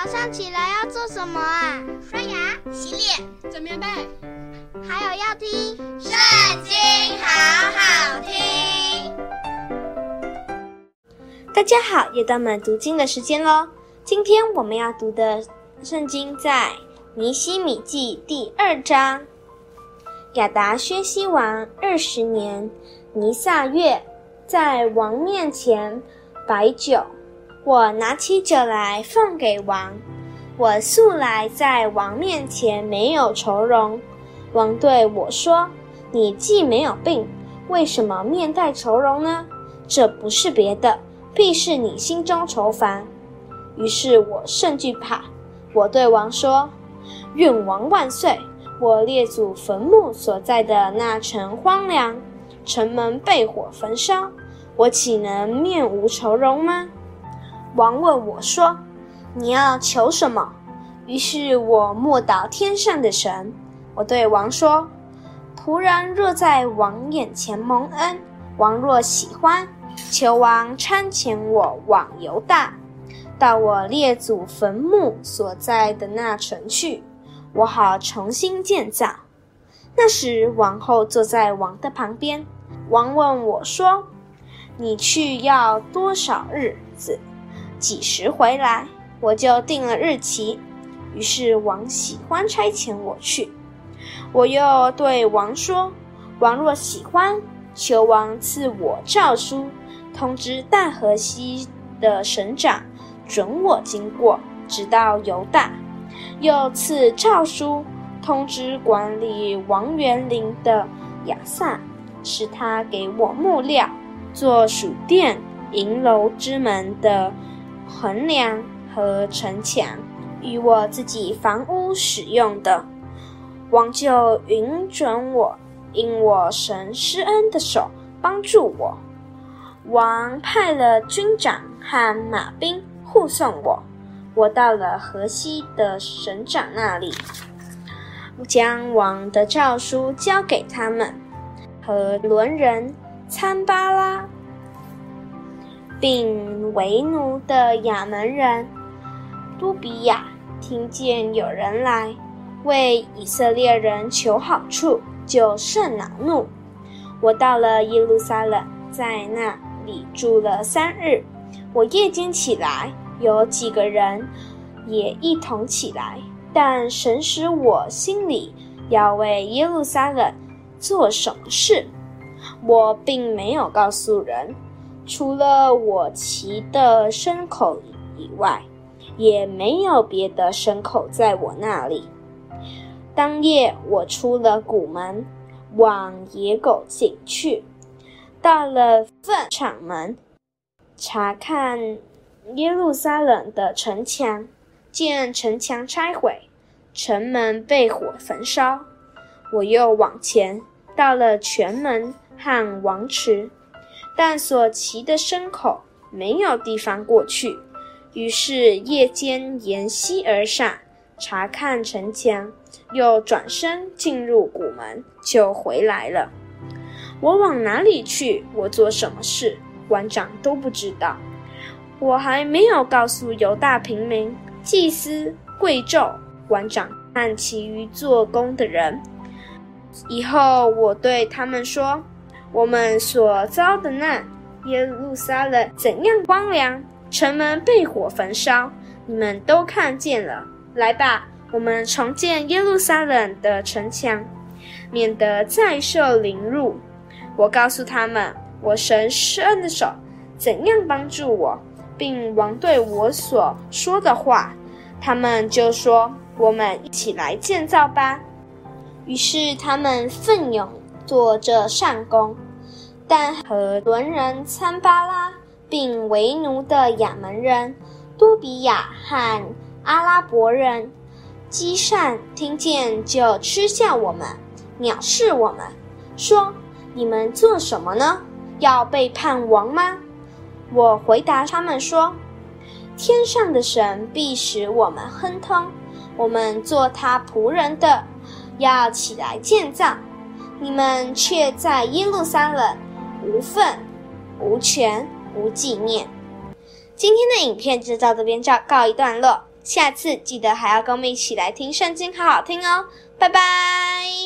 早上起来要做什么啊？刷牙、洗脸、整棉被，还有要听《圣经》，好好听。大家好，又到我们读经的时间喽。今天我们要读的圣经在尼希米记第二章。亚达薛西王二十年，尼撒月，在王面前摆酒。我拿起酒来奉给王。我素来在王面前没有愁容。王对我说：“你既没有病，为什么面带愁容呢？这不是别的，必是你心中愁烦。”于是我甚惧怕。我对王说：“愿王万岁！我列祖坟墓所在的那城荒凉，城门被火焚烧，我岂能面无愁容吗？”王问我说：“你要求什么？”于是我默祷天上的神。我对王说：“仆人若在王眼前蒙恩，王若喜欢，求王差遣我往犹大，到我列祖坟墓所在的那城去，我好重新建造。”那时王后坐在王的旁边。王问我说：“你去要多少日子？”几时回来，我就定了日期。于是王喜欢差遣我去。我又对王说：“王若喜欢，求王赐我诏书，通知大河西的省长，准我经过，直到犹大。又赐诏书，通知管理王园林的亚萨，使他给我木料，做属殿银楼之门的。”横梁和城墙，与我自己房屋使用的，王就允准我，因我神施恩的手帮助我。王派了军长和马兵护送我，我到了河西的省长那里，将王的诏书交给他们和伦人参巴拉。并为奴的亚门人都比亚听见有人来为以色列人求好处，就甚恼怒。我到了耶路撒冷，在那里住了三日。我夜间起来，有几个人也一同起来，但神使我心里要为耶路撒冷做什么事，我并没有告诉人。除了我骑的牲口以外，也没有别的牲口在我那里。当夜，我出了谷门，往野狗井去，到了粪场门，查看耶路撒冷的城墙，见城墙拆毁，城门被火焚烧。我又往前，到了泉门和王池。但所骑的牲口没有地方过去，于是夜间沿溪而上，查看城墙，又转身进入谷门，就回来了。我往哪里去？我做什么事？馆长都不知道。我还没有告诉犹大平民、祭司、贵胄、馆长和其余做工的人。以后我对他们说。我们所遭的难，耶路撒冷怎样荒凉，城门被火焚烧，你们都看见了。来吧，我们重建耶路撒冷的城墙，免得再受凌辱。我告诉他们，我神施恩的手怎样帮助我，并王对我所说的话，他们就说：“我们一起来建造吧。”于是他们奋勇。做这善工，但和伦人参巴拉，并为奴的亚门人多比亚和阿拉伯人基善听见，就嗤笑我们，藐视我们，说：“你们做什么呢？要背叛王吗？”我回答他们说：“天上的神必使我们亨通，我们做他仆人的，要起来建造。”你们却在耶路撒冷无份、无权、无纪念。今天的影片就到这边告告一段落。下次记得还要跟我们一起来听圣经，好好听哦。拜拜。